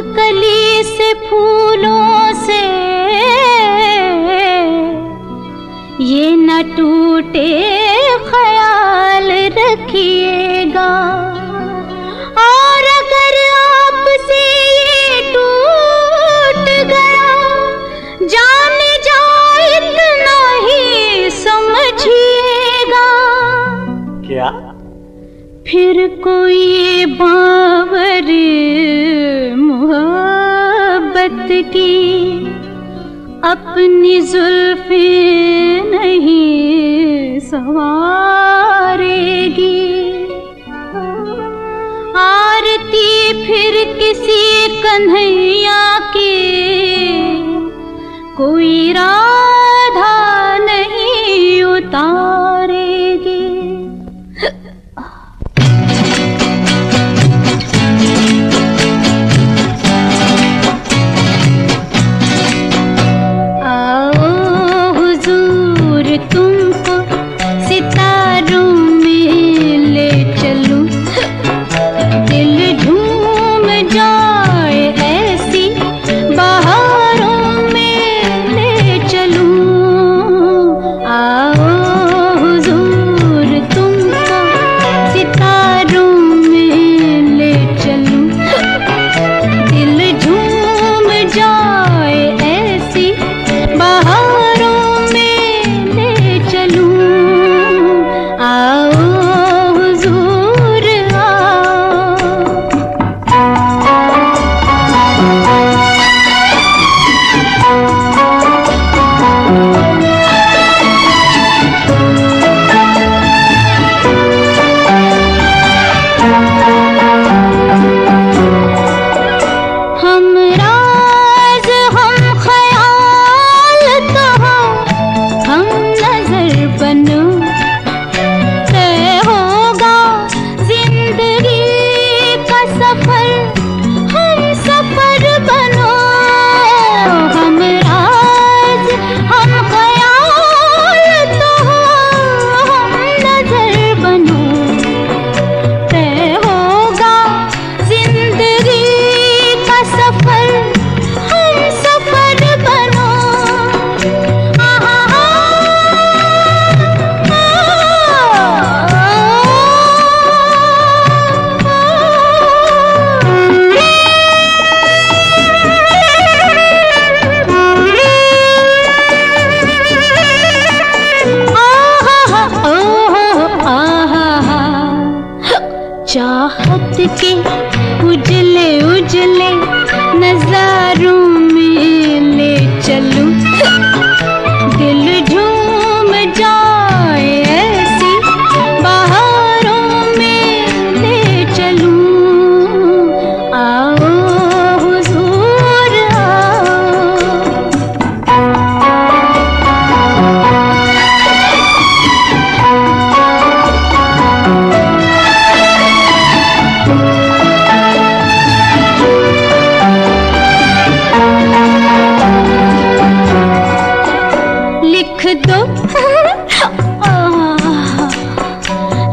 कली से फूलों से। ये न टूटे ख्याल रखिएगा। और अगर आपसे ये टूट गया, जाने जाए इतना ही समझिएगा। क्या? फिर कोई बावर मोहब्बत की अपनी जुल्फे नहीं सवारेगी। आरती फिर किसी कन्हैया के कोई राधा नहीं उतारेगी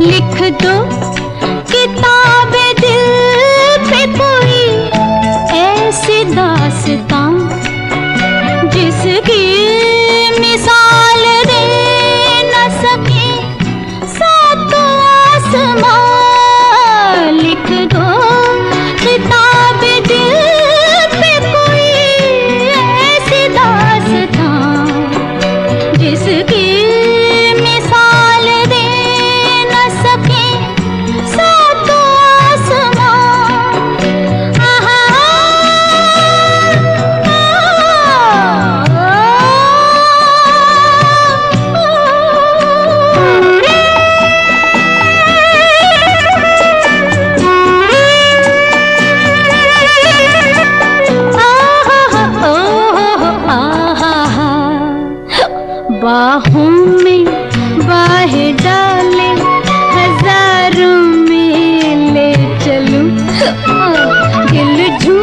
लिख दो किताब दिल झूम